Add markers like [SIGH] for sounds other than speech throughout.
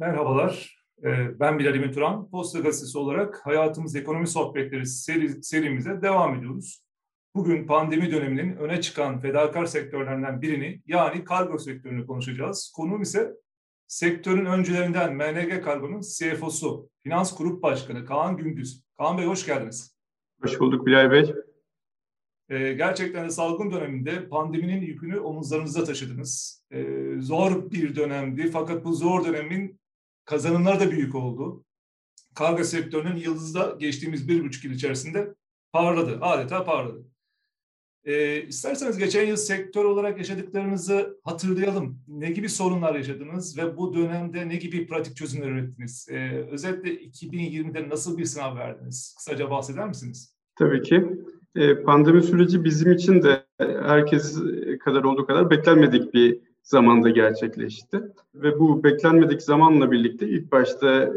Merhabalar, ee, ben Bilal Emin Turan. Posta Gazetesi olarak Hayatımız Ekonomi Sohbetleri seri, serimize devam ediyoruz. Bugün pandemi döneminin öne çıkan fedakar sektörlerinden birini yani kargo sektörünü konuşacağız. Konuğum ise sektörün öncülerinden MNG Kargo'nun CFO'su, Finans Grup Başkanı Kaan Gündüz. Kaan Bey hoş geldiniz. Hoş bulduk Bilal Bey. Ee, gerçekten de salgın döneminde pandeminin yükünü omuzlarınızda taşıdınız. Ee, zor bir dönemdi fakat bu zor dönemin kazanımları da büyük oldu. Kargo sektörünün yıldızı da geçtiğimiz bir buçuk yıl içerisinde parladı, adeta parladı. Ee, isterseniz geçen yıl sektör olarak yaşadıklarınızı hatırlayalım. Ne gibi sorunlar yaşadınız ve bu dönemde ne gibi pratik çözümler ürettiniz? Ee, özellikle 2020'de nasıl bir sınav verdiniz? Kısaca bahseder misiniz? Tabii ki. Ee, pandemi süreci bizim için de herkes kadar olduğu kadar beklenmedik bir zamanda gerçekleşti. Ve bu beklenmedik zamanla birlikte ilk başta e,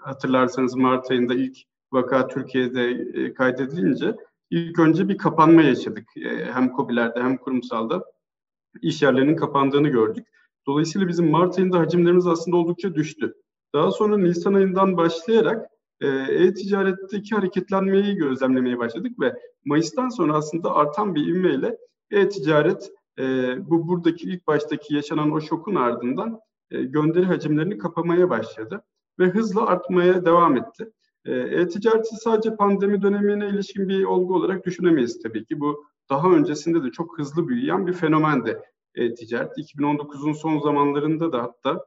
hatırlarsanız Mart ayında ilk vaka Türkiye'de e, kaydedilince ilk önce bir kapanma yaşadık. E, hem COBİ'lerde hem kurumsalda iş yerlerinin kapandığını gördük. Dolayısıyla bizim Mart ayında hacimlerimiz aslında oldukça düştü. Daha sonra Nisan ayından başlayarak e-ticaretteki hareketlenmeyi gözlemlemeye başladık ve Mayıs'tan sonra aslında artan bir ivmeyle e-ticaret e, bu buradaki ilk baştaki yaşanan o şokun ardından e, gönderi hacimlerini kapamaya başladı ve hızla artmaya devam etti. E, e-ticareti sadece pandemi dönemine ilişkin bir olgu olarak düşünemeyiz tabii ki. Bu daha öncesinde de çok hızlı büyüyen bir fenomendi e-ticaret. 2019'un son zamanlarında da hatta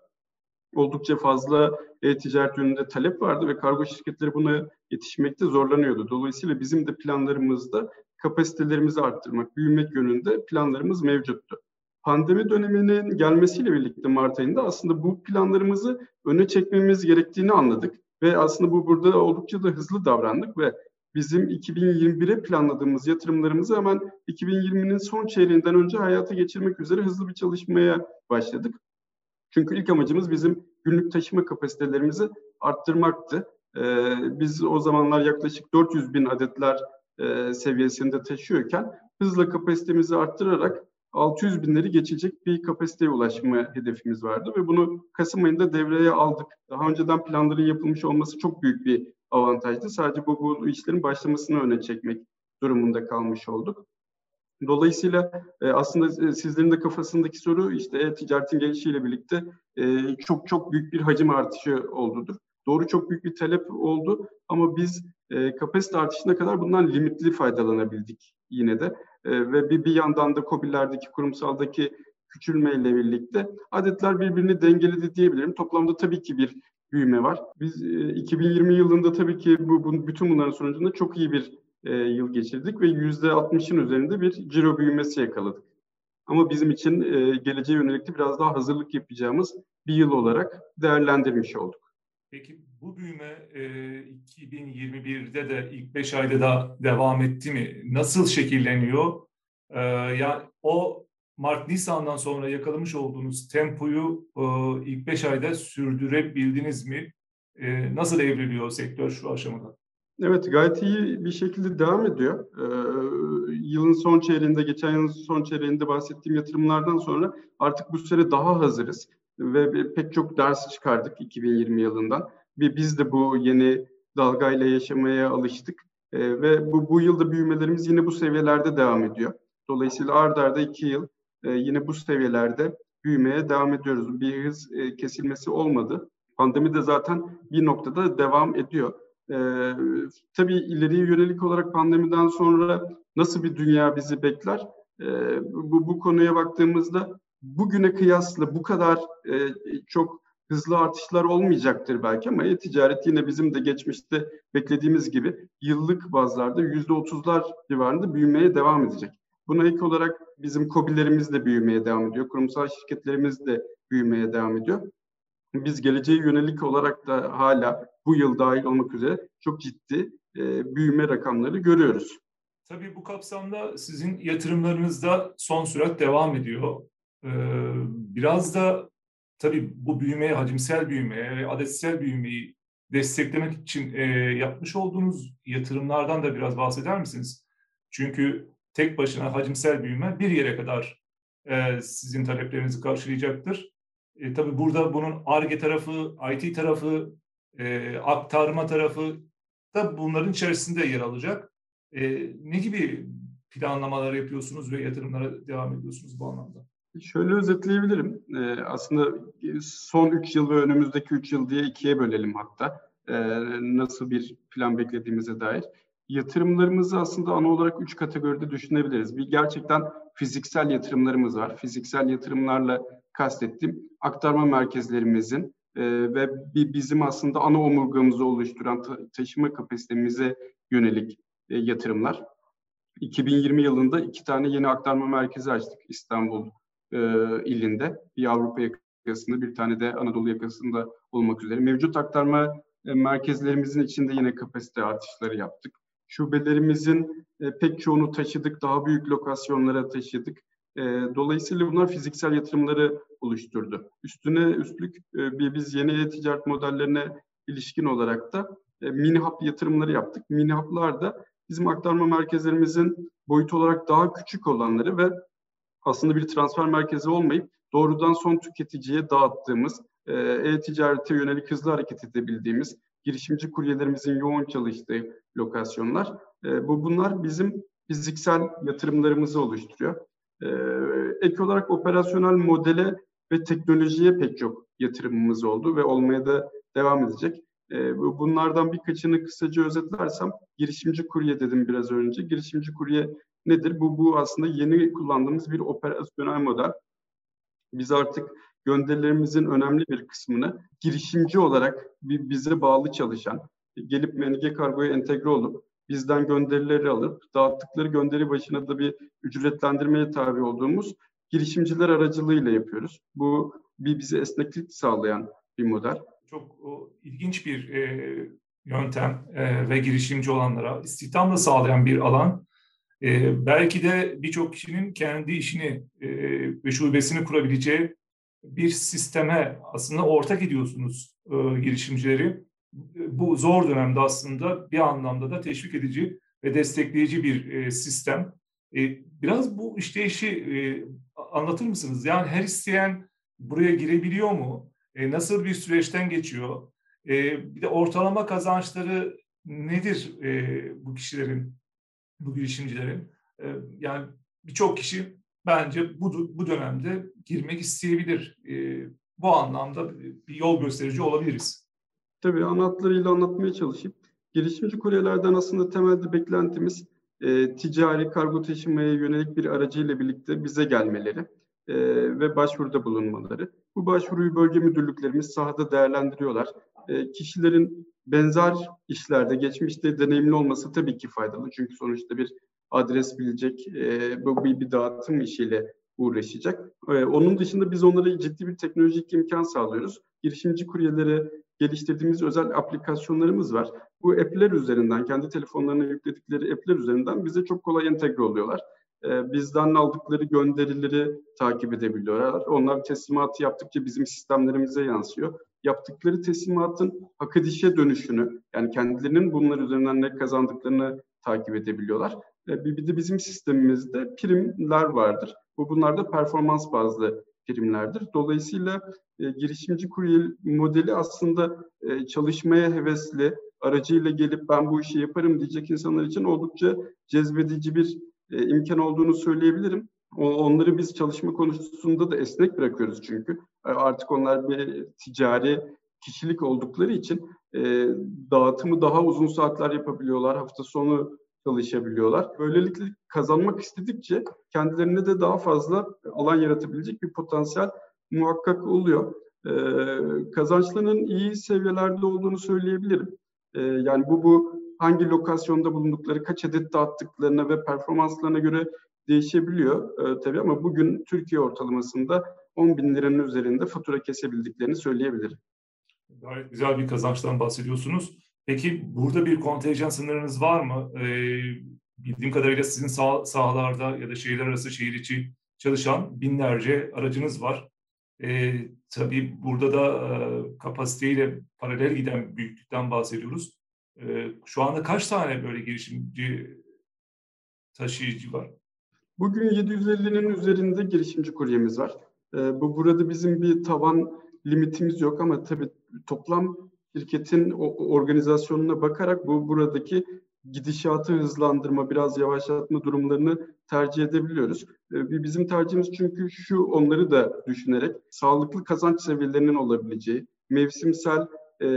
oldukça fazla e-ticaret yönünde talep vardı ve kargo şirketleri buna yetişmekte zorlanıyordu. Dolayısıyla bizim de planlarımızda kapasitelerimizi arttırmak, büyümek yönünde planlarımız mevcuttu. Pandemi döneminin gelmesiyle birlikte Mart ayında aslında bu planlarımızı öne çekmemiz gerektiğini anladık ve aslında bu burada oldukça da hızlı davrandık ve bizim 2021'e planladığımız yatırımlarımızı hemen 2020'nin son çeyreğinden önce hayata geçirmek üzere hızlı bir çalışmaya başladık. Çünkü ilk amacımız bizim günlük taşıma kapasitelerimizi arttırmaktı. Ee, biz o zamanlar yaklaşık 400 bin adetler e, seviyesinde taşıyorken hızla kapasitemizi arttırarak 600 binleri geçecek bir kapasiteye ulaşma hedefimiz vardı ve bunu Kasım ayında devreye aldık. Daha önceden planların yapılmış olması çok büyük bir avantajdı. Sadece bu, bu işlerin başlamasını öne çekmek durumunda kalmış olduk. Dolayısıyla e, aslında e, sizlerin de kafasındaki soru işte e-ticaretin gelişiyle birlikte çok çok büyük bir hacim artışı oldudur. Doğru çok büyük bir talep oldu ama biz e, kapasite artışına kadar bundan limitli faydalanabildik yine de. E, ve bir, bir yandan da COBİ'lerdeki kurumsaldaki küçülmeyle birlikte adetler birbirini dengeledi diyebilirim. Toplamda tabii ki bir büyüme var. Biz e, 2020 yılında tabii ki bu, bu bütün bunların sonucunda çok iyi bir e, yıl geçirdik ve yüzde 60'ın üzerinde bir ciro büyümesi yakaladık. Ama bizim için e, geleceğe yönelik de biraz daha hazırlık yapacağımız bir yıl olarak değerlendirmiş olduk. Peki bu büyüme e, 2021'de de ilk 5 ayda da devam etti mi? Nasıl şekilleniyor? E, ya o Mart Nisan'dan sonra yakalamış olduğunuz tempoyu e, ilk 5 ayda sürdürebildiniz mi? E, nasıl evriliyor sektör şu aşamada? Evet gayet iyi bir şekilde devam ediyor. Ee, yılın son çeyreğinde, geçen yılın son çeyreğinde bahsettiğim yatırımlardan sonra artık bu sene daha hazırız ve pek çok ders çıkardık 2020 yılından. Ve biz de bu yeni dalgayla yaşamaya alıştık. E, ve bu, bu yılda büyümelerimiz yine bu seviyelerde devam ediyor. Dolayısıyla ard arda iki yıl e, yine bu seviyelerde büyümeye devam ediyoruz. Bir hız e, kesilmesi olmadı. Pandemi de zaten bir noktada devam ediyor. E, tabii ileriye yönelik olarak pandemiden sonra nasıl bir dünya bizi bekler? E, bu, bu konuya baktığımızda bugüne kıyasla bu kadar e, çok hızlı artışlar olmayacaktır belki ama e-ticaret yine bizim de geçmişte beklediğimiz gibi yıllık bazlarda yüzde otuzlar civarında büyümeye devam edecek. Buna ek olarak bizim COBİ'lerimiz de büyümeye devam ediyor. Kurumsal şirketlerimiz de büyümeye devam ediyor. Biz geleceğe yönelik olarak da hala bu yıl dahil olmak üzere çok ciddi e, büyüme rakamları görüyoruz. Tabii bu kapsamda sizin yatırımlarınız da son sürat devam ediyor. Ee, biraz da tabii bu büyümeye, hacimsel büyümeye ve adetsel büyümeyi desteklemek için e, yapmış olduğunuz yatırımlardan da biraz bahseder misiniz? Çünkü tek başına hacimsel büyüme bir yere kadar e, sizin taleplerinizi karşılayacaktır. E, tabii burada bunun ARGE tarafı, IT tarafı, e, aktarma tarafı da bunların içerisinde yer alacak. E, ne gibi planlamalar yapıyorsunuz ve yatırımlara devam ediyorsunuz bu anlamda? Şöyle özetleyebilirim. Ee, aslında son 3 yıl ve önümüzdeki 3 yıl diye ikiye bölelim hatta. Ee, nasıl bir plan beklediğimize dair. Yatırımlarımızı aslında ana olarak üç kategoride düşünebiliriz. Bir gerçekten fiziksel yatırımlarımız var. Fiziksel yatırımlarla kastettiğim aktarma merkezlerimizin e, ve bir bizim aslında ana omurgamızı oluşturan ta- taşıma kapasitemize yönelik e, yatırımlar. 2020 yılında iki tane yeni aktarma merkezi açtık İstanbul e, ilinde. Bir Avrupa yakasında, bir tane de Anadolu yakasında olmak üzere. Mevcut aktarma e, merkezlerimizin içinde yine kapasite artışları yaptık. Şubelerimizin e, pek çoğunu taşıdık, daha büyük lokasyonlara taşıdık. E, dolayısıyla bunlar fiziksel yatırımları oluşturdu. Üstüne üstlük e, biz yeni e-ticaret modellerine ilişkin olarak da e, mini hub yatırımları yaptık. Mini hub'lar da bizim aktarma merkezlerimizin boyut olarak daha küçük olanları ve aslında bir transfer merkezi olmayıp doğrudan son tüketiciye dağıttığımız, e, e-ticarete yönelik hızlı hareket edebildiğimiz, girişimci kuryelerimizin yoğun çalıştığı lokasyonlar. E, bu bunlar bizim fiziksel yatırımlarımızı oluşturuyor. E, ek olarak operasyonel modele ve teknolojiye pek çok yatırımımız oldu ve olmaya da devam edecek. Bunlardan birkaçını kısaca özetlersem, girişimci kurye dedim biraz önce. Girişimci kurye nedir? Bu, bu aslında yeni kullandığımız bir operasyonel model. Biz artık gönderilerimizin önemli bir kısmını girişimci olarak bize bağlı çalışan, gelip MNG Kargo'ya entegre olup bizden gönderileri alıp dağıttıkları gönderi başına da bir ücretlendirmeye tabi olduğumuz girişimciler aracılığıyla yapıyoruz. Bu bir bize esneklik sağlayan bir model. Çok o, ilginç bir e, yöntem e, ve girişimci olanlara istihdam da sağlayan bir alan. E, belki de birçok kişinin kendi işini ve şubesini kurabileceği bir sisteme aslında ortak ediyorsunuz e, girişimcileri. Bu zor dönemde aslında bir anlamda da teşvik edici ve destekleyici bir e, sistem. E, biraz bu işleyişi e, anlatır mısınız? Yani her isteyen buraya girebiliyor mu? E, nasıl bir süreçten geçiyor? E, bir de ortalama kazançları nedir e, bu kişilerin, bu girişimcilerin? E, yani birçok kişi bence bu, bu dönemde girmek isteyebilir. E, bu anlamda bir yol gösterici olabiliriz. Tabii ana anlatmaya çalışayım. Girişimci kuryelerden aslında temelde beklentimiz e, ticari kargo taşımaya yönelik bir aracıyla birlikte bize gelmeleri e, ve başvuruda bulunmaları. Bu başvuruyu bölge müdürlüklerimiz sahada değerlendiriyorlar. E, kişilerin benzer işlerde geçmişte deneyimli olması tabii ki faydalı. Çünkü sonuçta bir adres bilecek, e, bu bir, bir dağıtım işiyle uğraşacak. E, onun dışında biz onlara ciddi bir teknolojik imkan sağlıyoruz. Girişimci kuryelere geliştirdiğimiz özel aplikasyonlarımız var. Bu app'ler üzerinden, kendi telefonlarına yükledikleri app'ler üzerinden bize çok kolay entegre oluyorlar. Bizden aldıkları gönderileri takip edebiliyorlar. Onlar teslimatı yaptıkça bizim sistemlerimize yansıyor. Yaptıkları teslimatın hak edişe dönüşünü, yani kendilerinin bunlar üzerinden ne kazandıklarını takip edebiliyorlar. Bir de bizim sistemimizde primler vardır. Bu bunlar da performans bazlı primlerdir. Dolayısıyla e, girişimci kurye modeli aslında e, çalışmaya hevesli, aracıyla gelip ben bu işi yaparım diyecek insanlar için oldukça cezbedici bir e, imkan olduğunu söyleyebilirim. Onları biz çalışma konusunda da esnek bırakıyoruz çünkü. E, artık onlar bir ticari kişilik oldukları için e, dağıtımı daha uzun saatler yapabiliyorlar. Hafta sonu çalışabiliyorlar. Böylelikle kazanmak istedikçe kendilerine de daha fazla alan yaratabilecek bir potansiyel muhakkak oluyor. Ee, kazançlarının iyi seviyelerde olduğunu söyleyebilirim. Yani bu bu hangi lokasyonda bulundukları, kaç adet dağıttıklarına ve performanslarına göre değişebiliyor e, tabii ama bugün Türkiye ortalamasında 10 bin liranın üzerinde fatura kesebildiklerini söyleyebilirim. Gayet güzel bir kazançtan bahsediyorsunuz. Peki burada bir kontenjan sınırınız var mı? Ee, bildiğim kadarıyla sizin sah sahalarda ya da şehirler arası şehir içi çalışan binlerce aracınız var. Ee, tabii burada da e, kapasiteyle paralel giden büyüklükten bahsediyoruz. Ee, şu anda kaç tane böyle girişimci taşıyıcı var? Bugün 750'nin üzerinde girişimci kuryemiz var. E, bu burada bizim bir tavan limitimiz yok ama tabii toplam şirketin organizasyonuna bakarak bu buradaki gidişatı hızlandırma, biraz yavaşlatma durumlarını tercih edebiliyoruz. Ee, bizim tercihimiz çünkü şu onları da düşünerek sağlıklı kazanç seviyelerinin olabileceği, mevsimsel e,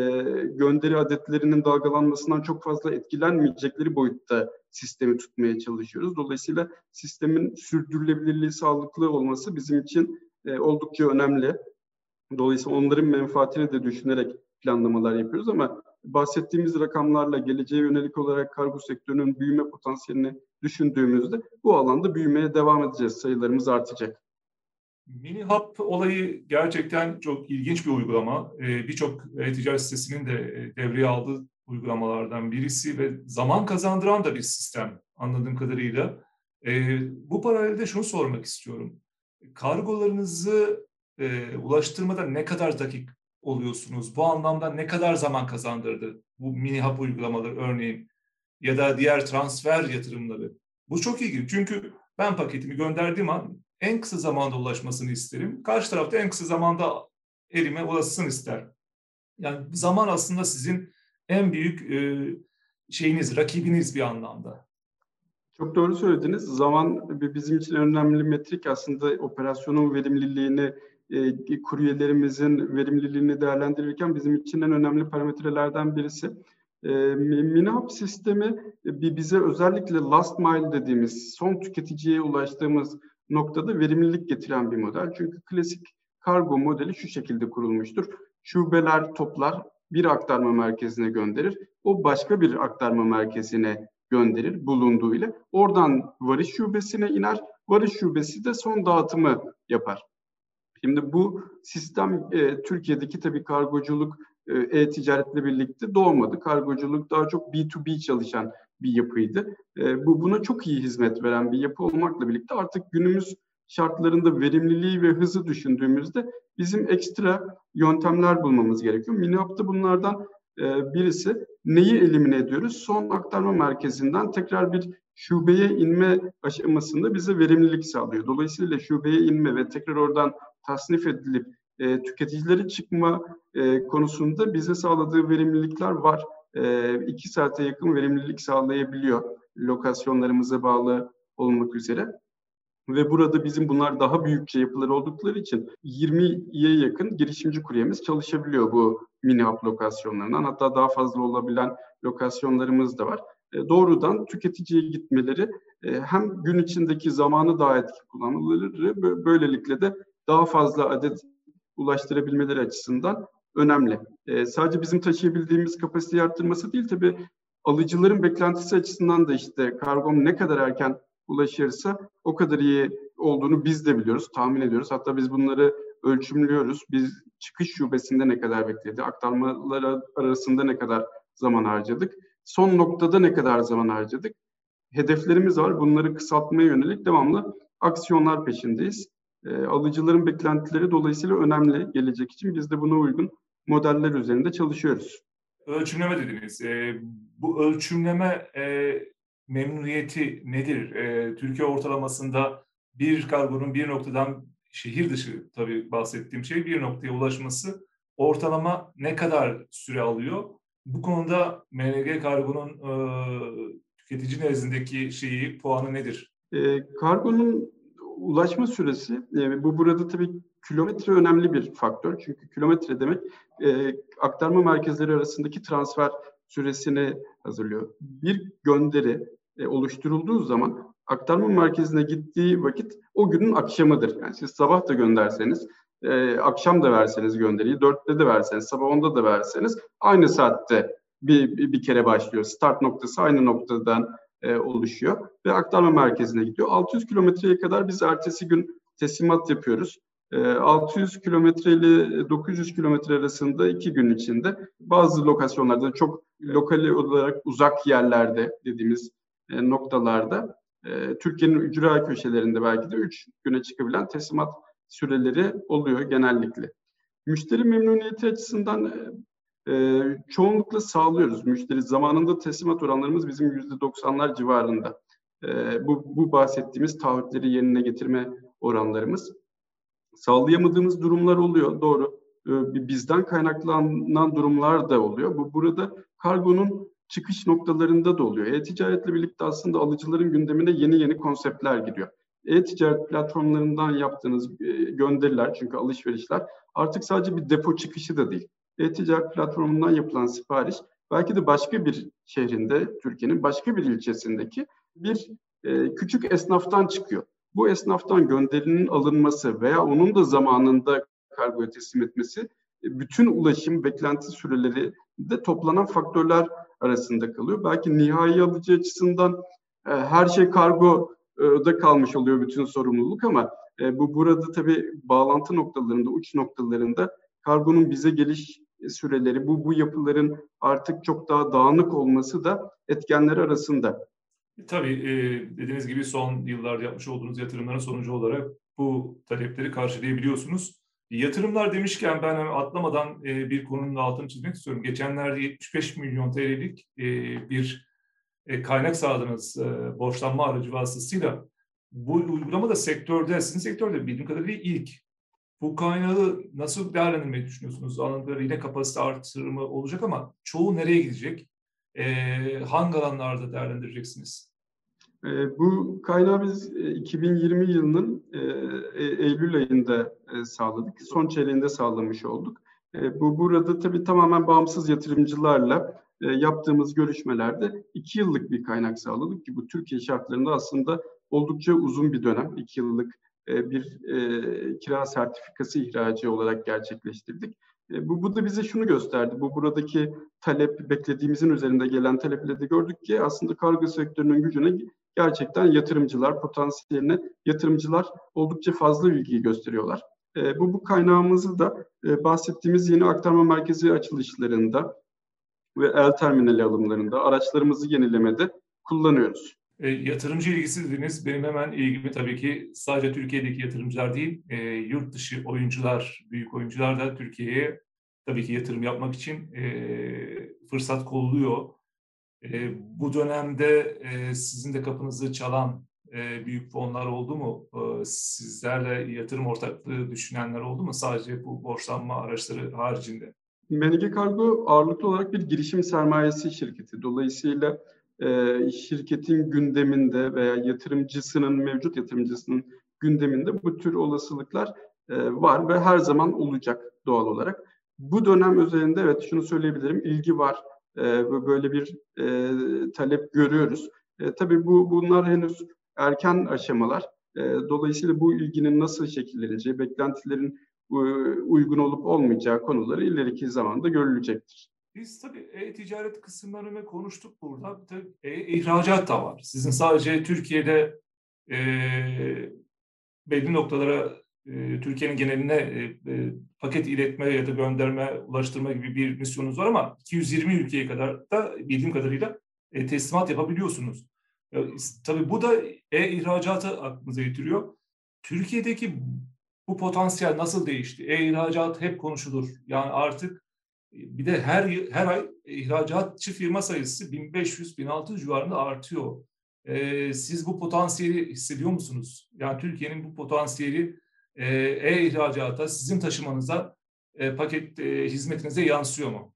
gönderi adetlerinin dalgalanmasından çok fazla etkilenmeyecekleri boyutta sistemi tutmaya çalışıyoruz. Dolayısıyla sistemin sürdürülebilirliği sağlıklı olması bizim için e, oldukça önemli. Dolayısıyla onların menfaatini de düşünerek planlamalar yapıyoruz ama bahsettiğimiz rakamlarla geleceğe yönelik olarak kargo sektörünün büyüme potansiyelini düşündüğümüzde bu alanda büyümeye devam edeceğiz. Sayılarımız artacak. Mini Hub olayı gerçekten çok ilginç bir uygulama. Ee, Birçok e-ticaret sitesinin de e, devreye aldığı uygulamalardan birisi ve zaman kazandıran da bir sistem anladığım kadarıyla. Ee, bu paralelde şunu sormak istiyorum. Kargolarınızı e, ulaştırmada ne kadar dakik oluyorsunuz? Bu anlamda ne kadar zaman kazandırdı bu mini hap uygulamaları örneğin ya da diğer transfer yatırımları? Bu çok ilginç çünkü ben paketimi gönderdiğim an en kısa zamanda ulaşmasını isterim. Karşı tarafta en kısa zamanda elime ulaşsın ister. Yani zaman aslında sizin en büyük şeyiniz, rakibiniz bir anlamda. Çok doğru söylediniz. Zaman bizim için önemli metrik aslında operasyonun verimliliğini kuryelerimizin verimliliğini değerlendirirken bizim için en önemli parametrelerden birisi. E, sistemi bize özellikle last mile dediğimiz son tüketiciye ulaştığımız noktada verimlilik getiren bir model. Çünkü klasik kargo modeli şu şekilde kurulmuştur. Şubeler toplar, bir aktarma merkezine gönderir. O başka bir aktarma merkezine gönderir bulunduğu ile. Oradan varış şubesine iner. Varış şubesi de son dağıtımı yapar. Şimdi bu sistem e, Türkiye'deki tabii kargoculuk e, e-ticaretle birlikte doğmadı. Kargoculuk daha çok B2B çalışan bir yapıydı. E, bu buna çok iyi hizmet veren bir yapı olmakla birlikte artık günümüz şartlarında verimliliği ve hızı düşündüğümüzde bizim ekstra yöntemler bulmamız gerekiyor. Minap'ta bunlardan e, birisi neyi elimine ediyoruz? Son aktarma merkezinden tekrar bir şubeye inme aşamasında bize verimlilik sağlıyor. Dolayısıyla şubeye inme ve tekrar oradan tasnif edilip e, tüketicilere çıkma e, konusunda bize sağladığı verimlilikler var. E, iki saate yakın verimlilik sağlayabiliyor lokasyonlarımıza bağlı olmak üzere. Ve burada bizim bunlar daha büyükçe yapılar oldukları için 20'ye yakın girişimci kuryemiz çalışabiliyor bu mini hub lokasyonlarından. Hatta daha fazla olabilen lokasyonlarımız da var. E, doğrudan tüketiciye gitmeleri e, hem gün içindeki zamanı daha etkili kullanmaları böylelikle de daha fazla adet ulaştırabilmeleri açısından önemli. E, sadece bizim taşıyabildiğimiz kapasiteyi arttırması değil tabii alıcıların beklentisi açısından da işte kargom ne kadar erken ulaşırsa o kadar iyi olduğunu biz de biliyoruz, tahmin ediyoruz. Hatta biz bunları ölçümlüyoruz. Biz çıkış şubesinde ne kadar bekledi, aktarmalar arasında ne kadar zaman harcadık, son noktada ne kadar zaman harcadık. Hedeflerimiz var. Bunları kısaltmaya yönelik devamlı aksiyonlar peşindeyiz. E, alıcıların beklentileri dolayısıyla önemli gelecek için. Biz de buna uygun modeller üzerinde çalışıyoruz. Ölçümleme dediniz. E, bu ölçümleme e, memnuniyeti nedir? E, Türkiye ortalamasında bir kargonun bir noktadan şehir dışı tabii bahsettiğim şey bir noktaya ulaşması ortalama ne kadar süre alıyor? Bu konuda MNG kargonun e, tüketici nezdindeki şeyi, puanı nedir? E, kargonun ulaşma süresi, e, bu burada tabii kilometre önemli bir faktör. Çünkü kilometre demek e, aktarma merkezleri arasındaki transfer süresini hazırlıyor. Bir gönderi e, oluşturulduğu zaman aktarma merkezine gittiği vakit o günün akşamıdır. Yani siz sabah da gönderseniz, e, akşam da verseniz gönderiyi, dörtte de verseniz, sabah onda da verseniz aynı saatte bir, bir, bir kere başlıyor. Start noktası aynı noktadan e, oluşuyor ve aktarma merkezine gidiyor. 600 kilometreye kadar biz ertesi gün teslimat yapıyoruz. E, 600 kilometre ile 900 kilometre arasında iki gün içinde bazı lokasyonlarda çok lokal olarak uzak yerlerde dediğimiz e, noktalarda e, Türkiye'nin ücra köşelerinde belki de 3 güne çıkabilen teslimat süreleri oluyor genellikle. Müşteri memnuniyeti açısından e, çoğunlukla sağlıyoruz. Müşteri zamanında teslimat oranlarımız bizim yüzde doksanlar civarında. Bu, bu bahsettiğimiz taahhütleri yerine getirme oranlarımız. Sağlayamadığımız durumlar oluyor, doğru. E, bizden kaynaklanan durumlar da oluyor. Bu burada kargonun çıkış noktalarında da oluyor. E-ticaretle birlikte aslında alıcıların gündemine yeni yeni konseptler giriyor. E-ticaret platformlarından yaptığınız e, gönderiler çünkü alışverişler artık sadece bir depo çıkışı da değil. E-ticaret platformundan yapılan sipariş belki de başka bir şehrinde, Türkiye'nin başka bir ilçesindeki bir e, küçük esnaftan çıkıyor. Bu esnaftan gönderinin alınması veya onun da zamanında kargoya teslim etmesi e, bütün ulaşım beklenti süreleri de toplanan faktörler arasında kalıyor. Belki nihai alıcı açısından e, her şey kargo da kalmış oluyor bütün sorumluluk ama e, bu burada tabii bağlantı noktalarında, uç noktalarında kargonun bize geliş süreleri, bu bu yapıların artık çok daha dağınık olması da etkenler arasında. Tabii e, dediğiniz gibi son yıllarda yapmış olduğunuz yatırımların sonucu olarak bu talepleri karşılayabiliyorsunuz. Yatırımlar demişken ben atlamadan e, bir konunun altını çizmek istiyorum. Geçenlerde 75 milyon TL'lik e, bir kaynak sağladınız borçlanma aracı vasıtasıyla. Bu uygulama da sektörde, sizin sektörde bildiğim kadarıyla ilk. Bu kaynağı nasıl değerlendirmeyi düşünüyorsunuz? Anladığım yine kapasite artırımı olacak ama çoğu nereye gidecek? E, hangi alanlarda değerlendireceksiniz? E, bu kaynağı biz 2020 yılının Eylül ayında sağladık. Son çeyreğinde sağlamış olduk. Bu burada tabii tamamen bağımsız yatırımcılarla e, yaptığımız görüşmelerde iki yıllık bir kaynak sağladık ki bu Türkiye şartlarında aslında oldukça uzun bir dönem. iki yıllık e, bir e, kira sertifikası ihracı olarak gerçekleştirdik. E, bu, bu da bize şunu gösterdi. Bu buradaki talep, beklediğimizin üzerinde gelen taleple de gördük ki aslında kargo sektörünün gücüne gerçekten yatırımcılar, potansiyeline yatırımcılar oldukça fazla ilgiyi gösteriyorlar. E, bu, bu kaynağımızı da e, bahsettiğimiz yeni aktarma merkezi açılışlarında ve el terminali alımlarında araçlarımızı yenilemede kullanıyoruz. E, yatırımcı ilgisi dediğiniz benim hemen ilgimi tabii ki sadece Türkiye'deki yatırımcılar değil, e, yurt dışı oyuncular, büyük oyuncular da Türkiye'ye tabii ki yatırım yapmak için e, fırsat kolluyor. E, bu dönemde e, sizin de kapınızı çalan e, büyük fonlar oldu mu? E, sizlerle yatırım ortaklığı düşünenler oldu mu? Sadece bu borçlanma araçları haricinde. Menege Kargo ağırlıklı olarak bir girişim sermayesi şirketi. Dolayısıyla e, şirketin gündeminde veya yatırımcısının, mevcut yatırımcısının gündeminde bu tür olasılıklar e, var ve her zaman olacak doğal olarak. Bu dönem üzerinde evet şunu söyleyebilirim, ilgi var. E, böyle bir e, talep görüyoruz. E, tabii bu bunlar henüz erken aşamalar. E, dolayısıyla bu ilginin nasıl şekilleneceği, beklentilerin uygun olup olmayacağı konuları ileriki zamanda görülecektir. Biz tabii e-ticaret kısımlarını konuştuk burada. Tabii e-ihracat da var. Sizin sadece Türkiye'de e, belli noktalara e, Türkiye'nin geneline e, e, paket iletme ya da gönderme, ulaştırma gibi bir misyonunuz var ama 220 ülkeye kadar da bildiğim kadarıyla e, teslimat yapabiliyorsunuz. E, tabii bu da e-ihracatı aklımıza getiriyor. Türkiye'deki bu potansiyel nasıl değişti? E-ihracat hep konuşulur. Yani artık bir de her her ay ihracatçı firma sayısı 1500-1600 civarında artıyor. Ee, siz bu potansiyeli hissediyor musunuz? Yani Türkiye'nin bu potansiyeli e, e-ihracata, sizin taşımanıza, e, paket e, hizmetinize yansıyor mu?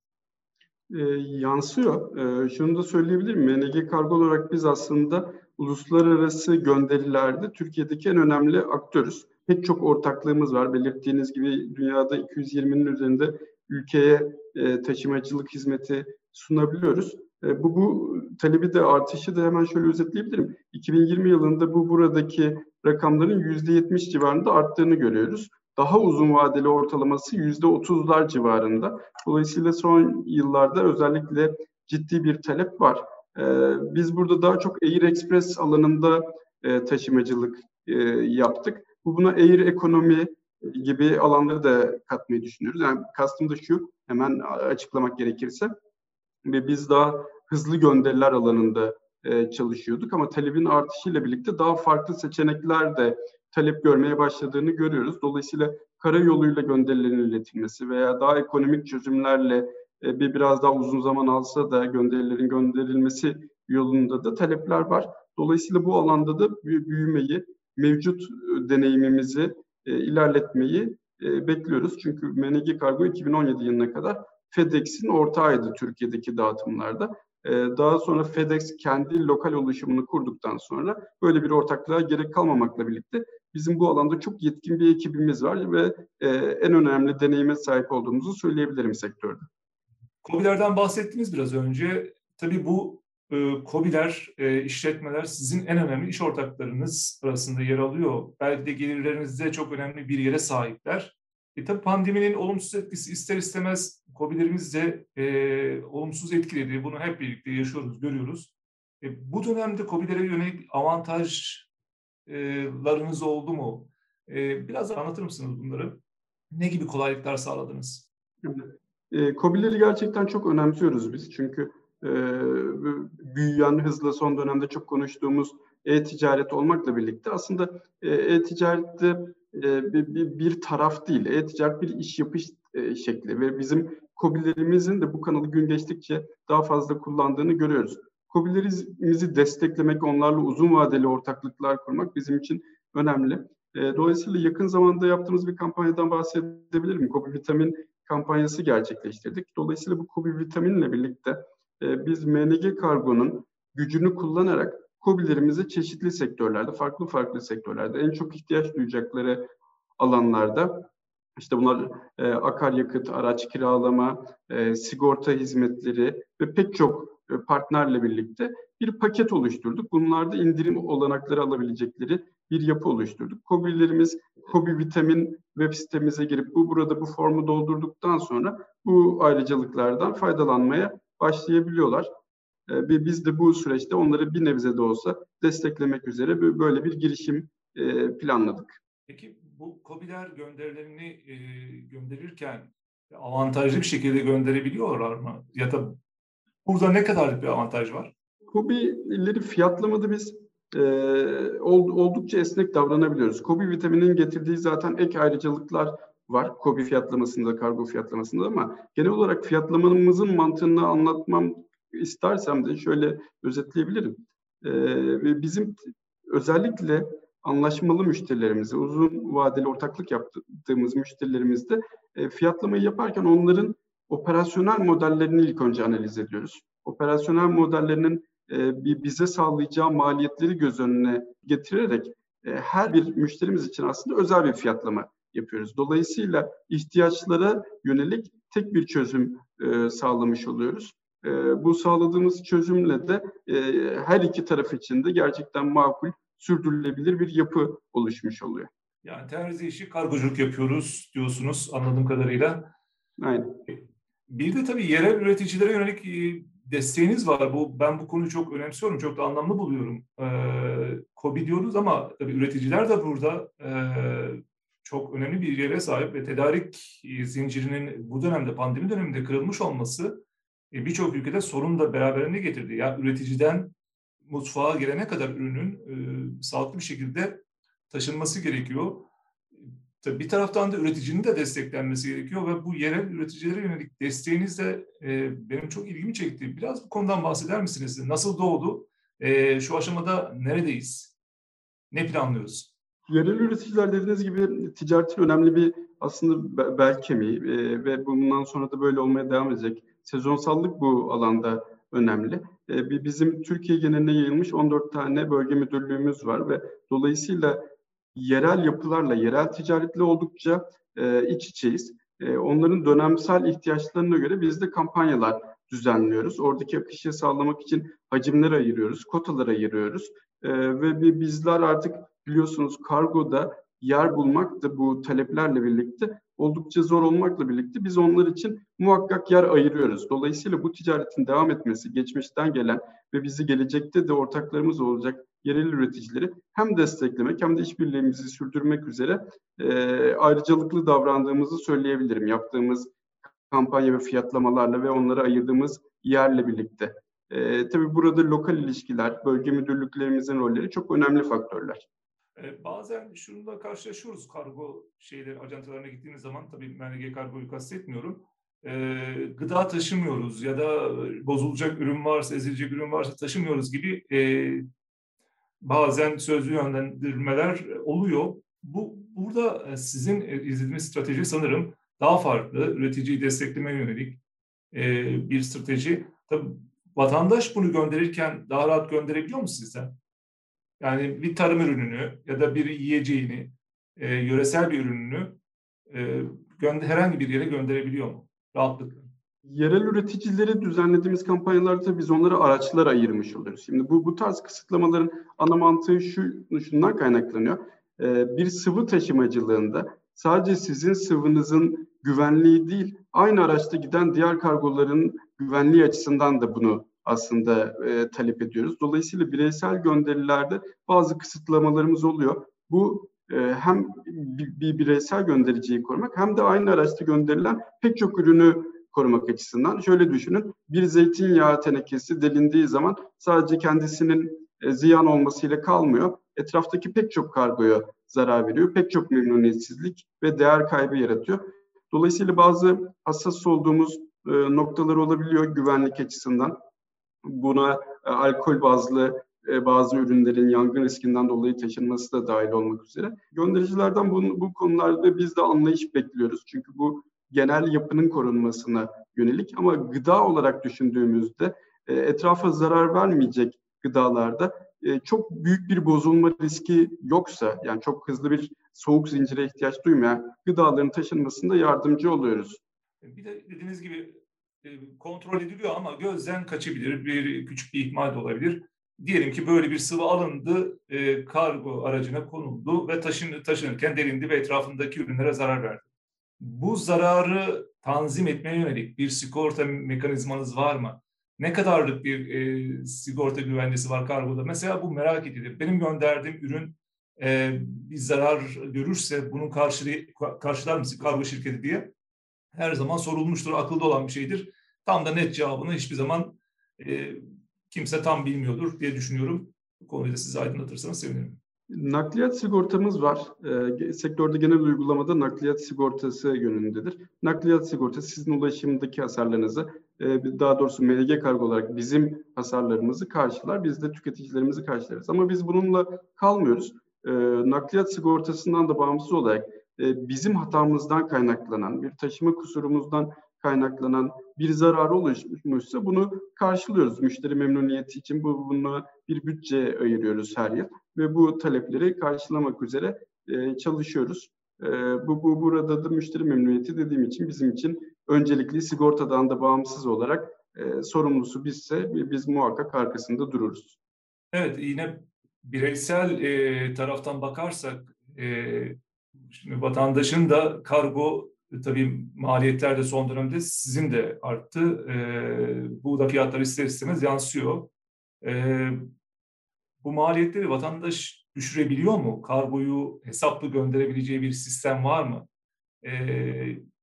E, yansıyor. E, şunu da söyleyebilirim. MNG Kargo olarak biz aslında uluslararası gönderilerde Türkiye'deki en önemli aktörüz pek çok ortaklığımız var. Belirttiğiniz gibi dünyada 220'nin üzerinde ülkeye e, taşımacılık hizmeti sunabiliyoruz. E, bu, bu talebi de artışı da hemen şöyle özetleyebilirim. 2020 yılında bu buradaki rakamların %70 civarında arttığını görüyoruz. Daha uzun vadeli ortalaması %30'lar civarında. Dolayısıyla son yıllarda özellikle ciddi bir talep var. E, biz burada daha çok Air Express alanında e, taşımacılık e, yaptık. Bu buna air ekonomi gibi alanları da katmayı düşünüyoruz. Yani kastım da şu, hemen açıklamak gerekirse. Ve biz daha hızlı gönderiler alanında e, çalışıyorduk ama talebin artışıyla birlikte daha farklı seçenekler de talep görmeye başladığını görüyoruz. Dolayısıyla karayoluyla gönderilerin iletilmesi veya daha ekonomik çözümlerle e, bir biraz daha uzun zaman alsa da gönderilerin gönderilmesi yolunda da talepler var. Dolayısıyla bu alanda da büyümeyi mevcut e, ilerletmeyi bekliyoruz. Çünkü MNG Kargo 2017 yılına kadar FedEx'in ortağıydı Türkiye'deki dağıtımlarda. Daha sonra FedEx kendi lokal oluşumunu kurduktan sonra böyle bir ortaklığa gerek kalmamakla birlikte bizim bu alanda çok yetkin bir ekibimiz var ve en önemli deneyime sahip olduğumuzu söyleyebilirim sektörde. COBİ'lerden bahsettiniz biraz önce. Tabii bu e, COBİ'ler, e, işletmeler sizin en önemli iş ortaklarınız arasında yer alıyor. Belki de gelirlerinizde çok önemli bir yere sahipler. E tabii pandeminin olumsuz etkisi ister istemez COBİ'lerimiz de e, olumsuz etkiledi. Bunu hep birlikte yaşıyoruz, görüyoruz. E, bu dönemde COBİ'lere yönelik avantajlarınız oldu mu? E, biraz anlatır mısınız bunları? Ne gibi kolaylıklar sağladınız? E, COBİ'leri gerçekten çok önemsiyoruz biz. Çünkü e, büyüyen, hızla son dönemde çok konuştuğumuz e-ticaret olmakla birlikte aslında e, e-ticarette e, bir, bir taraf değil. E-ticaret bir iş yapış e, şekli ve bizim COBİ'lerimizin de bu kanalı gün geçtikçe daha fazla kullandığını görüyoruz. COBİ'lerimizi desteklemek, onlarla uzun vadeli ortaklıklar kurmak bizim için önemli. E, dolayısıyla yakın zamanda yaptığımız bir kampanyadan bahsedebilirim. COBİ Vitamin kampanyası gerçekleştirdik. Dolayısıyla bu COBİ Vitamin'le birlikte e, biz MNG Kargo'nun gücünü kullanarak COBİ'lerimizi çeşitli sektörlerde, farklı farklı sektörlerde, en çok ihtiyaç duyacakları alanlarda işte bunlar e, akaryakıt, araç kiralama, e, sigorta hizmetleri ve pek çok e, partnerle birlikte bir paket oluşturduk. Bunlarda indirim olanakları alabilecekleri bir yapı oluşturduk. COBİ'lerimiz COBİ Vitamin web sitemize girip bu burada bu formu doldurduktan sonra bu ayrıcalıklardan faydalanmaya başlayabiliyorlar. E, biz de bu süreçte onları bir nebze de olsa desteklemek üzere böyle bir girişim e, planladık. Peki bu COBİ'ler gönderilerini e, gönderirken avantajlı bir şekilde gönderebiliyorlar mı? Ya da burada ne kadar bir avantaj var? COBİ'leri fiyatlamada biz e, oldukça esnek davranabiliyoruz. COBİ vitaminin getirdiği zaten ek ayrıcalıklar var COBİ fiyatlamasında, kargo fiyatlamasında ama genel olarak fiyatlamamızın mantığını anlatmam istersem de şöyle özetleyebilirim. Ee, bizim özellikle anlaşmalı müşterilerimize, uzun vadeli ortaklık yaptığımız müşterilerimizde e, fiyatlamayı yaparken onların operasyonel modellerini ilk önce analiz ediyoruz. Operasyonel modellerinin e, bize sağlayacağı maliyetleri göz önüne getirerek e, her bir müşterimiz için aslında özel bir fiyatlama yapıyoruz. Dolayısıyla ihtiyaçlara yönelik tek bir çözüm e, sağlamış oluyoruz. E, bu sağladığımız çözümle de e, her iki taraf için de gerçekten makul, sürdürülebilir bir yapı oluşmuş oluyor. Yani terzi işi kargoculuk yapıyoruz diyorsunuz anladığım kadarıyla. Aynen. Bir de tabii yerel üreticilere yönelik e, desteğiniz var. Bu ben bu konuyu çok önemsiyorum, çok da anlamlı buluyorum. Ee, COBİ diyoruz ama tabii üreticiler de burada e, çok önemli bir yere sahip ve tedarik e, zincirinin bu dönemde pandemi döneminde kırılmış olması e, birçok ülkede sorun da beraberinde getirdi. Ya yani üreticiden mutfağa gelene kadar ürünün e, sağlıklı bir şekilde taşınması gerekiyor. Tabii bir taraftan da üreticinin de desteklenmesi gerekiyor ve bu yerel üreticilere yönelik desteğiniz de benim çok ilgimi çekti. Biraz bu konudan bahseder misiniz? Nasıl doğdu? Şu aşamada neredeyiz? Ne planlıyoruz? Yerel üreticiler dediğiniz gibi ticaretin önemli bir aslında bel kemiği e, ve bundan sonra da böyle olmaya devam edecek. Sezonsallık bu alanda önemli. E, bizim Türkiye geneline yayılmış 14 tane bölge müdürlüğümüz var ve dolayısıyla yerel yapılarla, yerel ticaretle oldukça e, iç içeyiz. E, onların dönemsel ihtiyaçlarına göre biz de kampanyalar düzenliyoruz. Oradaki akışı sağlamak için hacimler ayırıyoruz, kotalar ayırıyoruz. E, ve bizler artık biliyorsunuz kargoda yer bulmak da bu taleplerle birlikte oldukça zor olmakla birlikte biz onlar için muhakkak yer ayırıyoruz. Dolayısıyla bu ticaretin devam etmesi, geçmişten gelen ve bizi gelecekte de ortaklarımız olacak yerel üreticileri hem desteklemek hem de işbirliğimizi sürdürmek üzere e, ayrıcalıklı davrandığımızı söyleyebilirim. Yaptığımız kampanya ve fiyatlamalarla ve onlara ayırdığımız yerle birlikte. E, tabii burada lokal ilişkiler, bölge müdürlüklerimizin rolleri çok önemli faktörler. E, bazen şununla karşılaşıyoruz kargo şeyleri, ajantalarına gittiğimiz zaman, tabii MNG kargoyu kastetmiyorum. E, gıda taşımıyoruz ya da bozulacak ürün varsa, ezilecek ürün varsa taşımıyoruz gibi e, bazen sözlü yönlendirmeler oluyor. Bu, burada sizin izlediğiniz strateji sanırım daha farklı, üreticiyi desteklemeye yönelik bir strateji. Tabii vatandaş bunu gönderirken daha rahat gönderebiliyor mu sizden? Yani bir tarım ürününü ya da bir yiyeceğini, yöresel bir ürününü herhangi bir yere gönderebiliyor mu rahatlıkla? Yerel üreticileri düzenlediğimiz kampanyalarda biz onlara araçlar ayırmış oluyoruz. Şimdi bu, bu tarz kısıtlamaların ana mantığı şu, şundan kaynaklanıyor. Ee, bir sıvı taşımacılığında sadece sizin sıvınızın güvenliği değil, aynı araçta giden diğer kargoların güvenliği açısından da bunu aslında e, talep ediyoruz. Dolayısıyla bireysel gönderilerde bazı kısıtlamalarımız oluyor. Bu e, hem bir, bir bireysel göndericiyi korumak hem de aynı araçta gönderilen pek çok ürünü korumak açısından. Şöyle düşünün, bir zeytinyağı tenekesi delindiği zaman sadece kendisinin e, ziyan olmasıyla kalmıyor. Etraftaki pek çok kargoya zarar veriyor, pek çok memnuniyetsizlik ve değer kaybı yaratıyor. Dolayısıyla bazı hassas olduğumuz e, noktalar olabiliyor güvenlik açısından. Buna e, alkol bazlı e, bazı ürünlerin yangın riskinden dolayı taşınması da dahil olmak üzere. Göndericilerden bu, bu konularda biz de anlayış bekliyoruz. Çünkü bu genel yapının korunmasına yönelik ama gıda olarak düşündüğümüzde e, etrafa zarar vermeyecek gıdalarda çok büyük bir bozulma riski yoksa yani çok hızlı bir soğuk zincire ihtiyaç duymayan gıdaların taşınmasında yardımcı oluyoruz. Bir de dediğiniz gibi kontrol ediliyor ama gözden kaçabilir, bir küçük bir ihmal de olabilir. Diyelim ki böyle bir sıvı alındı, e, kargo aracına konuldu ve taşın, taşınırken delindi ve etrafındaki ürünlere zarar verdi. Bu zararı tanzim etmeye yönelik bir sigorta mekanizmanız var mı? Ne kadarlık bir e, sigorta güvencesi var kargoda? Mesela bu merak edilir. Benim gönderdiğim ürün e, bir zarar görürse karşılığı, karşılar mısın kargo şirketi diye her zaman sorulmuştur, akılda olan bir şeydir. Tam da net cevabını hiçbir zaman e, kimse tam bilmiyordur diye düşünüyorum. Bu konuyu da size aydınlatırsanız sevinirim. Nakliyat sigortamız var. E, sektörde genel uygulamada nakliyat sigortası yönündedir. Nakliyat sigortası sizin ulaşımdaki hasarlarınızı, e, daha doğrusu MLG kargo olarak bizim hasarlarımızı karşılar. Biz de tüketicilerimizi karşılarız. Ama biz bununla kalmıyoruz. E, nakliyat sigortasından da bağımsız olarak e, bizim hatamızdan kaynaklanan, bir taşıma kusurumuzdan kaynaklanan bir zararı oluşmuşsa bunu karşılıyoruz. Müşteri memnuniyeti için bu bunu bir bütçe ayırıyoruz her yıl ve bu talepleri karşılamak üzere e, çalışıyoruz. E, bu, bu burada da müşteri memnuniyeti dediğim için bizim için öncelikli sigortadan da bağımsız olarak e, sorumlusu bizse biz muhakkak arkasında dururuz. Evet yine bireysel e, taraftan bakarsak e, şimdi vatandaşın da kargo e, tabii maliyetler de son dönemde sizin de arttı. E, bu da fiyatlar ister istemez yansıyor. E, bu maliyetleri vatandaş düşürebiliyor mu? Kargoyu hesaplı gönderebileceği bir sistem var mı? E,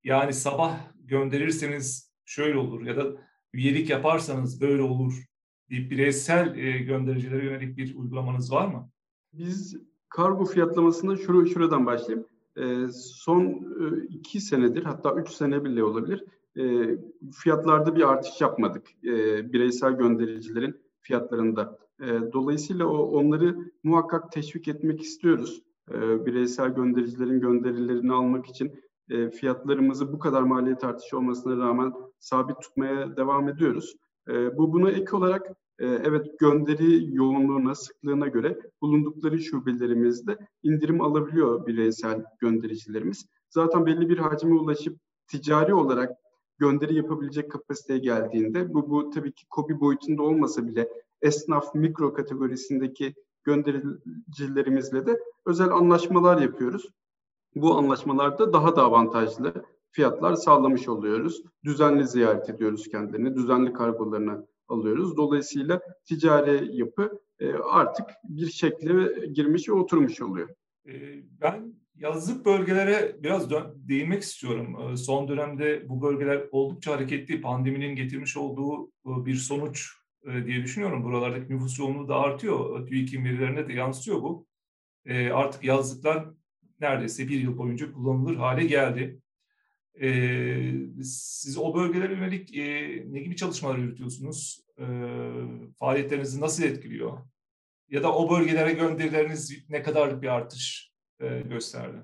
yani sabah gönderirseniz şöyle olur ya da üyelik yaparsanız böyle olur deyip bireysel e, göndericilere yönelik bir uygulamanız var mı? Biz kargo fiyatlamasında şur şuradan başlayayım e, son e, iki senedir hatta üç sene bile olabilir e, fiyatlarda bir artış yapmadık e, bireysel göndericilerin fiyatlarında. E, dolayısıyla o, onları muhakkak teşvik etmek istiyoruz. E, bireysel göndericilerin gönderilerini almak için e, fiyatlarımızı bu kadar maliyet artışı olmasına rağmen sabit tutmaya devam ediyoruz. E, bu buna ek olarak ee, evet gönderi yoğunluğuna, sıklığına göre bulundukları şubelerimizde indirim alabiliyor bireysel göndericilerimiz. Zaten belli bir hacme ulaşıp ticari olarak gönderi yapabilecek kapasiteye geldiğinde bu, bu tabii ki kobi boyutunda olmasa bile esnaf mikro kategorisindeki göndericilerimizle de özel anlaşmalar yapıyoruz. Bu anlaşmalarda daha da avantajlı fiyatlar sağlamış oluyoruz. Düzenli ziyaret ediyoruz kendilerini, düzenli kargolarını alıyoruz. Dolayısıyla ticari yapı e, artık bir şekle girmiş ve oturmuş oluyor. E, ben yazlık bölgelere biraz değinmek istiyorum. E, son dönemde bu bölgeler oldukça hareketli. Pandeminin getirmiş olduğu bir sonuç diye düşünüyorum. Buralardaki nüfus yoğunluğu da artıyor. TÜİK'in verilerine de yansıyor bu. Artık yazlıklar neredeyse bir yıl boyunca kullanılır hale geldi. E, siz o bölgelere yönelik e, ne gibi çalışmalar yürütüyorsunuz? E, faaliyetlerinizi nasıl etkiliyor? Ya da o bölgelere gönderileriniz ne kadar bir artış e, gösterdi.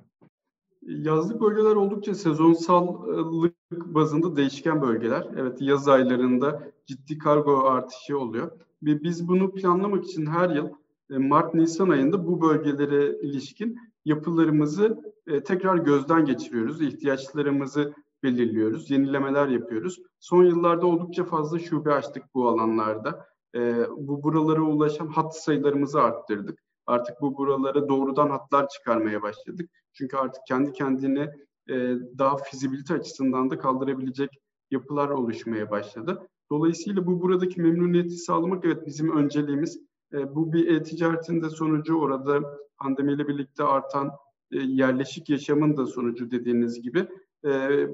Yazlık bölgeler oldukça sezonsallık bazında değişken bölgeler. Evet yaz aylarında ciddi kargo artışı oluyor. Ve biz bunu planlamak için her yıl Mart-Nisan ayında bu bölgelere ilişkin yapılarımızı e, tekrar gözden geçiriyoruz. İhtiyaçlarımızı belirliyoruz, yenilemeler yapıyoruz. Son yıllarda oldukça fazla şube açtık bu alanlarda. E, bu buralara ulaşan hat sayılarımızı arttırdık. Artık bu buralara doğrudan hatlar çıkarmaya başladık. Çünkü artık kendi kendine e, daha fizibilite açısından da kaldırabilecek yapılar oluşmaya başladı. Dolayısıyla bu buradaki memnuniyeti sağlamak evet bizim önceliğimiz. E, bu bir e-ticaretin de sonucu orada pandemiyle birlikte artan e, yerleşik yaşamın da sonucu dediğiniz gibi. E,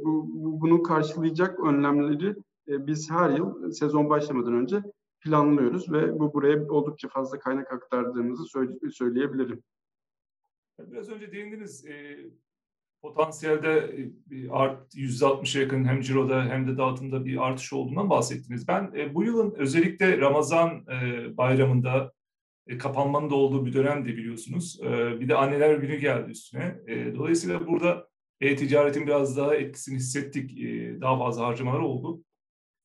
bu, bu bunu karşılayacak önlemleri biz her yıl sezon başlamadan önce planlıyoruz ve bu buraya oldukça fazla kaynak aktardığımızı söyle, söyleyebilirim. Biraz önce değindiniz potansiyelde bir art %60'a yakın hem ciroda hem de dağıtımda bir artış olduğundan bahsettiniz. Ben e, bu yılın özellikle Ramazan e, bayramında e, kapanmanın da olduğu bir dönemdi biliyorsunuz. E, bir de anneler günü geldi üstüne. E, dolayısıyla burada e-ticaretin biraz daha etkisini hissettik. E, daha fazla harcamalar oldu.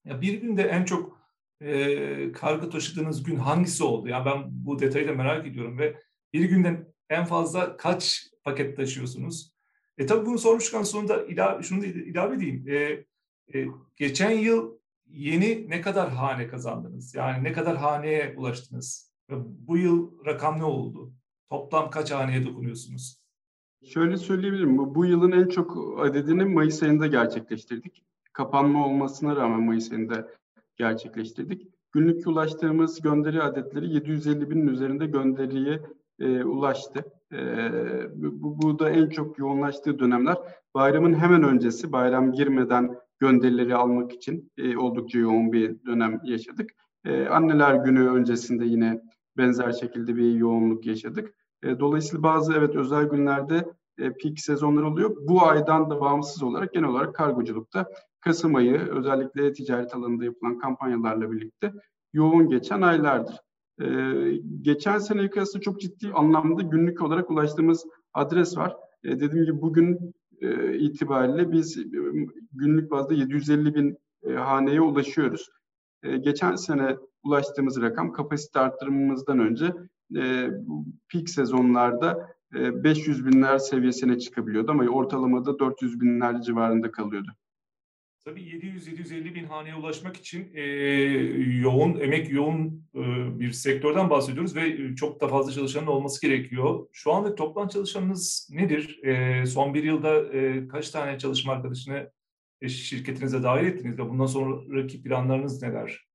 Ya bir günde en çok e, kargo taşıdığınız gün hangisi oldu? Ya yani ben bu detayı da merak ediyorum ve bir günden en fazla kaç paket taşıyorsunuz? E tabii bunu sormuşken sonunda ilave, şunu da ilave edeyim. E, e, geçen yıl yeni ne kadar hane kazandınız? Yani ne kadar haneye ulaştınız? Bu yıl rakam ne oldu? Toplam kaç haneye dokunuyorsunuz? Şöyle söyleyebilirim. Bu, yılın en çok adedini Mayıs ayında gerçekleştirdik. Kapanma olmasına rağmen Mayıs ayında gerçekleştirdik. Günlük ulaştığımız gönderi adetleri 750 binin üzerinde gönderiye e, ulaştı. E, bu, bu da en çok yoğunlaştığı dönemler. Bayramın hemen öncesi, bayram girmeden gönderileri almak için e, oldukça yoğun bir dönem yaşadık. E, anneler günü öncesinde yine benzer şekilde bir yoğunluk yaşadık. E, dolayısıyla bazı evet özel günlerde e, peak sezonlar oluyor. Bu aydan da bağımsız olarak genel olarak kargoculukta Kasım ayı özellikle ticaret alanında yapılan kampanyalarla birlikte yoğun geçen aylardır. Ee, geçen sene kıyasla çok ciddi anlamda günlük olarak ulaştığımız adres var. Ee, dediğim gibi bugün e, itibariyle biz e, günlük bazda 750 bin e, haneye ulaşıyoruz. E, geçen sene ulaştığımız rakam kapasite arttırmamızdan önce e, peak sezonlarda e, 500 binler seviyesine çıkabiliyordu ama ortalamada 400 binler civarında kalıyordu. Tabii 700-750 bin haneye ulaşmak için e, yoğun, emek yoğun e, bir sektörden bahsediyoruz ve çok da fazla çalışanın olması gerekiyor. Şu anda toplam çalışanınız nedir? E, son bir yılda e, kaç tane çalışma arkadaşını şirketinize dahil ettiniz ve bundan sonraki planlarınız neler?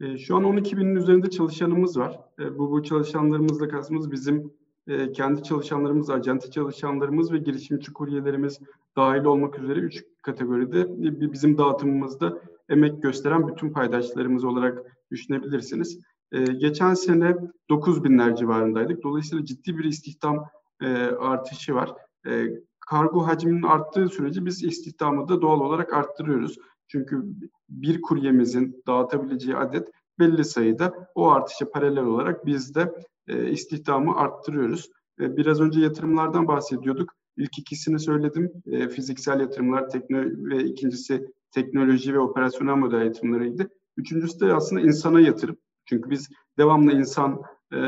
E, şu an 12 binin üzerinde çalışanımız var. E, bu, bu çalışanlarımızla kastımız bizim e, kendi çalışanlarımız, acente çalışanlarımız ve girişimci kuryelerimiz dahil olmak üzere üç kategoride bizim dağıtımımızda emek gösteren bütün paydaşlarımız olarak düşünebilirsiniz. E, geçen sene 9 binler civarındaydık. Dolayısıyla ciddi bir istihdam e, artışı var. E, kargo hacminin arttığı sürece biz istihdamı da doğal olarak arttırıyoruz. Çünkü bir kuryemizin dağıtabileceği adet belli sayıda o artışa paralel olarak biz de e, istihdamı arttırıyoruz. E, biraz önce yatırımlardan bahsediyorduk. İlk ikisini söyledim. E, fiziksel yatırımlar tekno ve ikincisi teknoloji ve operasyonel model yatırımlarıydı. Üçüncüsü de aslında insana yatırım. Çünkü biz devamlı insan e,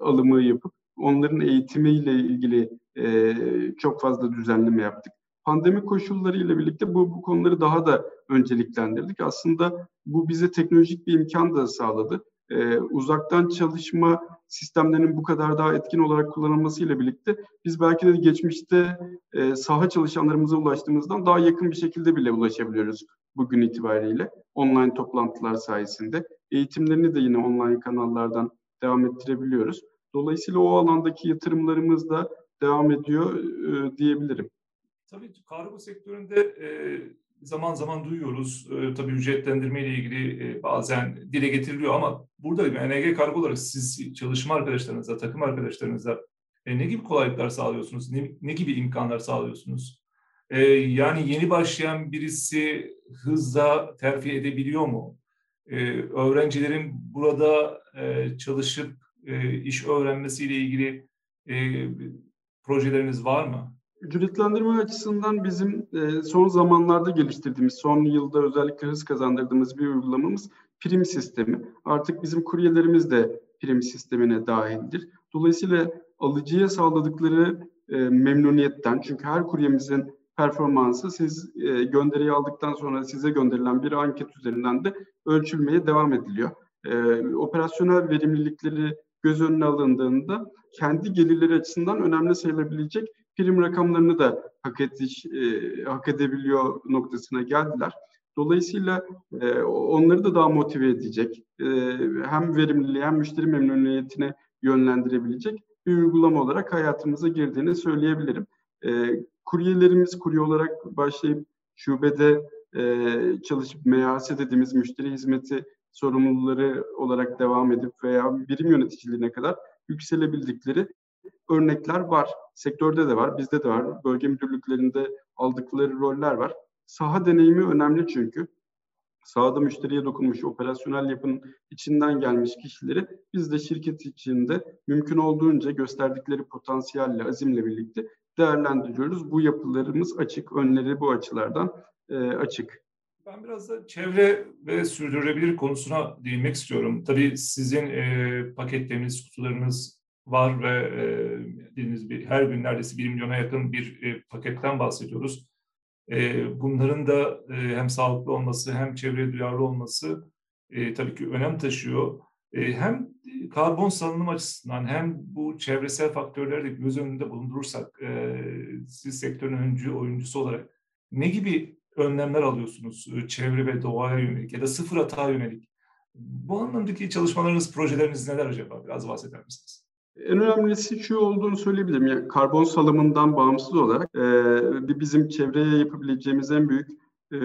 alımı yapıp onların eğitimiyle ilgili çok fazla düzenleme yaptık. Pandemi koşulları ile birlikte bu, bu konuları daha da önceliklendirdik. Aslında bu bize teknolojik bir imkan da sağladı. Ee, uzaktan çalışma sistemlerinin bu kadar daha etkin olarak kullanılması ile birlikte biz belki de geçmişte e, saha çalışanlarımıza ulaştığımızdan daha yakın bir şekilde bile ulaşabiliyoruz bugün itibariyle online toplantılar sayesinde. Eğitimlerini de yine online kanallardan devam ettirebiliyoruz. Dolayısıyla o alandaki yatırımlarımız da devam ediyor e, diyebilirim. Tabii kargo sektöründe e, zaman zaman duyuyoruz. E, tabii ücretlendirme ile ilgili e, bazen dile getiriliyor ama burada NG kargo olarak siz çalışma arkadaşlarınıza, takım arkadaşlarınıza e, ne gibi kolaylıklar sağlıyorsunuz? Ne, ne gibi imkanlar sağlıyorsunuz? E, yani yeni başlayan birisi hızla terfi edebiliyor mu? E, öğrencilerin burada e, çalışıp e, iş öğrenmesiyle ilgili e, projeleriniz var mı? Ücretlendirme açısından bizim e, son zamanlarda geliştirdiğimiz, son yılda özellikle hız kazandırdığımız bir uygulamamız prim sistemi. Artık bizim kuryelerimiz de prim sistemine dahildir. Dolayısıyla alıcıya sağladıkları e, memnuniyetten, çünkü her kuryemizin performansı siz e, gönderiyi aldıktan sonra size gönderilen bir anket üzerinden de ölçülmeye devam ediliyor. E, operasyonel verimlilikleri göz önüne alındığında kendi gelirleri açısından önemli sayılabilecek prim rakamlarını da hak, ediş, e, hak edebiliyor noktasına geldiler. Dolayısıyla e, onları da daha motive edecek, e, hem verimliliği hem müşteri memnuniyetine yönlendirebilecek bir uygulama olarak hayatımıza girdiğini söyleyebilirim. E, kuryelerimiz kurye olarak başlayıp şubede e, çalışıp MHS dediğimiz müşteri hizmeti sorumluları olarak devam edip veya birim yöneticiliğine kadar yükselebildikleri örnekler var. Sektörde de var, bizde de var. Bölge müdürlüklerinde aldıkları roller var. Saha deneyimi önemli çünkü. Sahada müşteriye dokunmuş, operasyonel yapının içinden gelmiş kişileri biz de şirket içinde mümkün olduğunca gösterdikleri potansiyelle, azimle birlikte değerlendiriyoruz. Bu yapılarımız açık, önleri bu açılardan e, açık. Ben biraz da çevre ve sürdürülebilir konusuna değinmek istiyorum. Tabii sizin e, paketleriniz, kutularınız var ve e, dediğiniz bir her gün neredeyse 1 milyona yakın bir e, paketten bahsediyoruz. E, bunların da hem sağlıklı olması hem çevreye duyarlı olması tabii ki önem taşıyor. Hem karbon salınım açısından hem bu çevresel faktörleri de göz önünde bulundurursak siz sektörün öncü oyuncusu olarak ne gibi önlemler alıyorsunuz çevre ve doğaya yönelik ya da sıfır hata yönelik? Bu anlamdaki çalışmalarınız, projeleriniz neler acaba? Biraz bahseder misiniz? En önemlisi şu olduğunu söyleyebilirim. Yani karbon salımından bağımsız olarak e, bizim çevreye yapabileceğimiz en büyük e,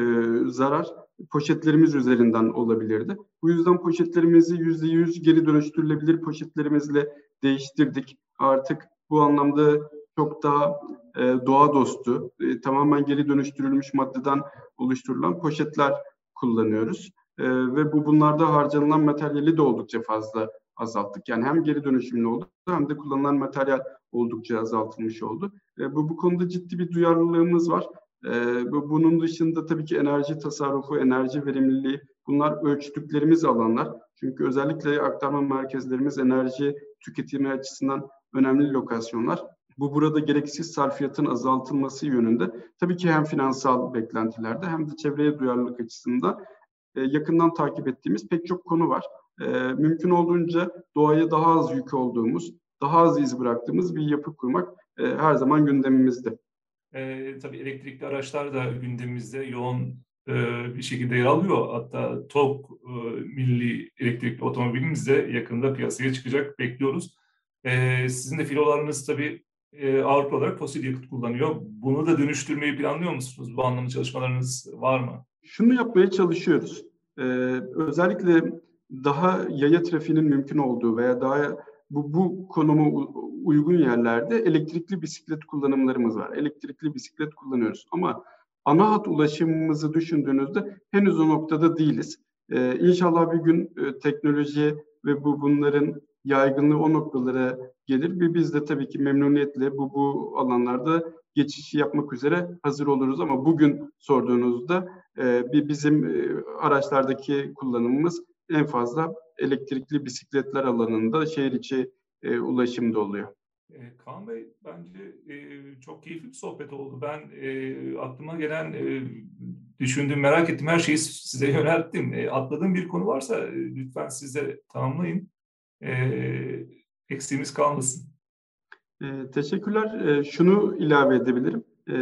zarar poşetlerimiz üzerinden olabilirdi. Bu yüzden poşetlerimizi yüzde yüz geri dönüştürülebilir poşetlerimizle değiştirdik. Artık bu anlamda çok daha e, doğa dostu, e, tamamen geri dönüştürülmüş maddeden oluşturulan poşetler kullanıyoruz. E, ve bu bunlarda harcanılan materyali de oldukça fazla azalttık. Yani hem geri dönüşümlü oldu hem de kullanılan materyal oldukça azaltılmış oldu. E, bu, bu konuda ciddi bir duyarlılığımız var. E, bu, bunun dışında tabii ki enerji tasarrufu, enerji verimliliği bunlar ölçtüklerimiz alanlar. Çünkü özellikle aktarma merkezlerimiz enerji tüketimi açısından önemli lokasyonlar. Bu burada gereksiz sarfiyatın azaltılması yönünde tabii ki hem finansal beklentilerde hem de çevreye duyarlılık açısından e, yakından takip ettiğimiz pek çok konu var. E, mümkün olduğunca doğaya daha az yük olduğumuz, daha az iz bıraktığımız bir yapı kurmak e, her zaman gündemimizde. E, tabii elektrikli araçlar da gündemimizde yoğun e, bir şekilde yer alıyor. Hatta TOG e, milli elektrikli otomobilimiz de yakında piyasaya çıkacak, bekliyoruz. E, sizin de filolarınız tabii e, Avrupa olarak fosil yakıt kullanıyor. Bunu da dönüştürmeyi planlıyor musunuz? Bu anlamda çalışmalarınız var mı? Şunu yapmaya çalışıyoruz. Ee, özellikle daha yaya trafiğinin mümkün olduğu veya daha bu, bu konumu uygun yerlerde elektrikli bisiklet kullanımlarımız var. Elektrikli bisiklet kullanıyoruz ama ana hat ulaşımımızı düşündüğünüzde henüz o noktada değiliz. Ee, inşallah bir gün e, teknoloji ve bu bunların yaygınlığı o noktalara gelir ve biz de tabii ki memnuniyetle bu bu alanlarda geçişi yapmak üzere hazır oluruz ama bugün sorduğunuzda e, bir bizim e, araçlardaki kullanımımız en fazla elektrikli bisikletler alanında şehir içi e, ulaşımda oluyor. E, Kaan Bey bence e, çok keyifli bir sohbet oldu. Ben e, aklıma gelen, e, düşündüğüm, merak ettiğim her şeyi size yönelttim. E, atladığım bir konu varsa e, lütfen siz de tamamlayın. E, eksiğimiz kalmasın. E, teşekkürler. E, şunu ilave edebilirim. E,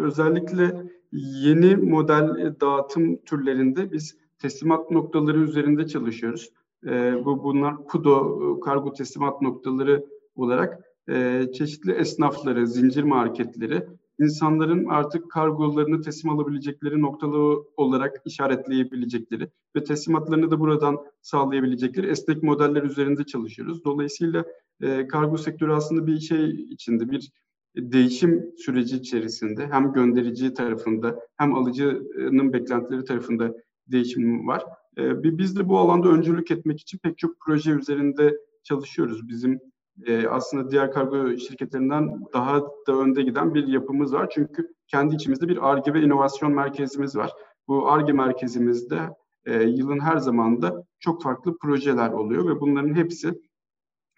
özellikle yeni model dağıtım türlerinde biz teslimat noktaları üzerinde çalışıyoruz. E, bu bunlar PUDO kargo teslimat noktaları olarak e, çeşitli esnafları, zincir marketleri insanların artık kargolarını teslim alabilecekleri noktalı olarak işaretleyebilecekleri ve teslimatlarını da buradan sağlayabilecekleri esnek modeller üzerinde çalışıyoruz. Dolayısıyla e, kargo sektörü aslında bir şey içinde, bir değişim süreci içerisinde hem gönderici tarafında hem alıcının beklentileri tarafında değişim var. E, biz de bu alanda öncülük etmek için pek çok proje üzerinde çalışıyoruz. Bizim e, aslında diğer kargo şirketlerinden daha da önde giden bir yapımız var. Çünkü kendi içimizde bir ARGE ve inovasyon merkezimiz var. Bu ARGE merkezimizde e, yılın her zamanda çok farklı projeler oluyor ve bunların hepsi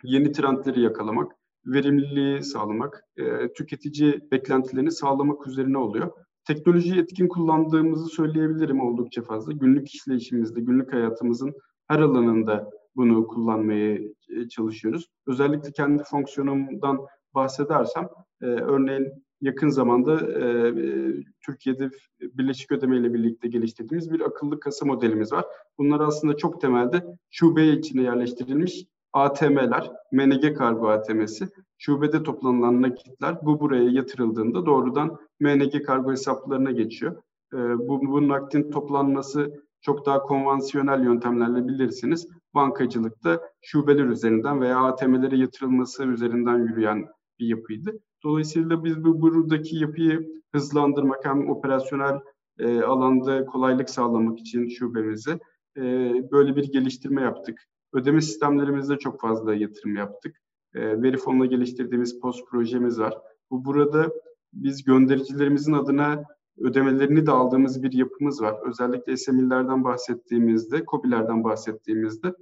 yeni trendleri yakalamak, verimliliği sağlamak, e, tüketici beklentilerini sağlamak üzerine oluyor. Teknolojiyi etkin kullandığımızı söyleyebilirim oldukça fazla. Günlük işleyişimizde, günlük hayatımızın her alanında bunu kullanmaya e, çalışıyoruz. Özellikle kendi fonksiyonumdan bahsedersem, e, örneğin yakın zamanda e, Türkiye'de birleşik ödeme ile birlikte geliştirdiğimiz bir akıllı kasa modelimiz var. Bunlar aslında çok temelde şube içine yerleştirilmiş ATM'ler, MNG kargo ATM'si, şubede toplanılan nakitler bu buraya yatırıldığında doğrudan MNG kargo hesaplarına geçiyor. E, bu, bu nakdin toplanması çok daha konvansiyonel yöntemlerle bilirsiniz. Bankacılıkta şubeler üzerinden veya ATM'lere yatırılması üzerinden yürüyen bir yapıydı. Dolayısıyla biz bu buradaki yapıyı hızlandırmak hem operasyonel e, alanda kolaylık sağlamak için şubemize e, böyle bir geliştirme yaptık. Ödeme sistemlerimizde çok fazla yatırım yaptık. E, veri geliştirdiğimiz post projemiz var. Bu burada biz göndericilerimizin adına ödemelerini de aldığımız bir yapımız var. Özellikle SME'lerden bahsettiğimizde, COBİ'lerden bahsettiğimizde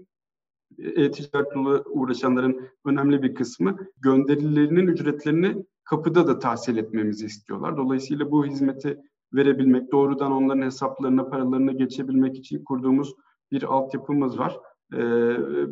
e-ticaretle uğraşanların önemli bir kısmı gönderilerinin ücretlerini kapıda da tahsil etmemizi istiyorlar. Dolayısıyla bu hizmeti verebilmek, doğrudan onların hesaplarına, paralarına geçebilmek için kurduğumuz bir altyapımız var. Ee,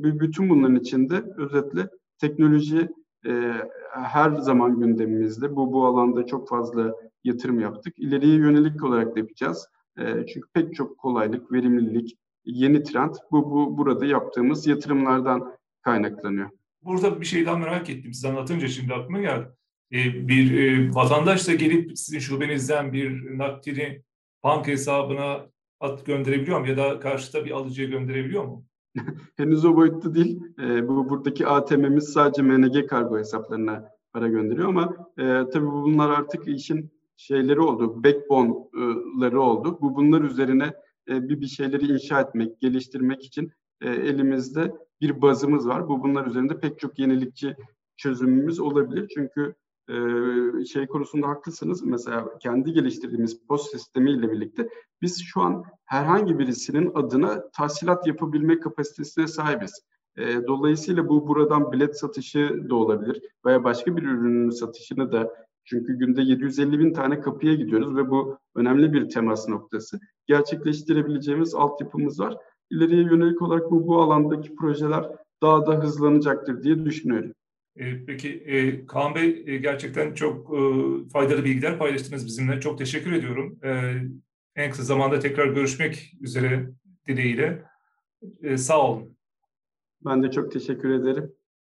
bütün bunların içinde özetle teknoloji e, her zaman gündemimizde. Bu bu alanda çok fazla yatırım yaptık. İleriye yönelik olarak da yapacağız. E, çünkü pek çok kolaylık, verimlilik, yeni trend bu, bu burada yaptığımız yatırımlardan kaynaklanıyor. Burada bir şey daha merak ettim. Siz anlatınca şimdi aklıma geldi. Ee, bir e, vatandaş da gelip sizin şubenizden bir nakdini banka hesabına at gönderebiliyor mu? Ya da karşıda bir alıcıya gönderebiliyor mu? [LAUGHS] Henüz o boyutta değil. E, bu buradaki ATM'miz sadece MNG kargo hesaplarına para gönderiyor ama e, tabii bunlar artık işin şeyleri oldu, backbone'ları oldu. Bu bunlar üzerine e, bir bir şeyleri inşa etmek, geliştirmek için e, elimizde bir bazımız var. Bu bunlar üzerinde pek çok yenilikçi çözümümüz olabilir. Çünkü e, şey konusunda haklısınız. Mesela kendi geliştirdiğimiz post sistemiyle birlikte biz şu an herhangi birisinin adına tahsilat yapabilme kapasitesine sahibiz. E, dolayısıyla bu buradan bilet satışı da olabilir veya başka bir ürünün satışını da çünkü günde 750 bin tane kapıya gidiyoruz ve bu önemli bir temas noktası. Gerçekleştirebileceğimiz altyapımız var. İleriye yönelik olarak bu, bu alandaki projeler daha da hızlanacaktır diye düşünüyorum. E, peki e, Kaan Bey e, gerçekten çok faydalı bilgiler paylaştınız bizimle. Çok teşekkür ediyorum. En kısa zamanda tekrar görüşmek üzere dileğiyle. Sağ olun. Ben de çok teşekkür ederim.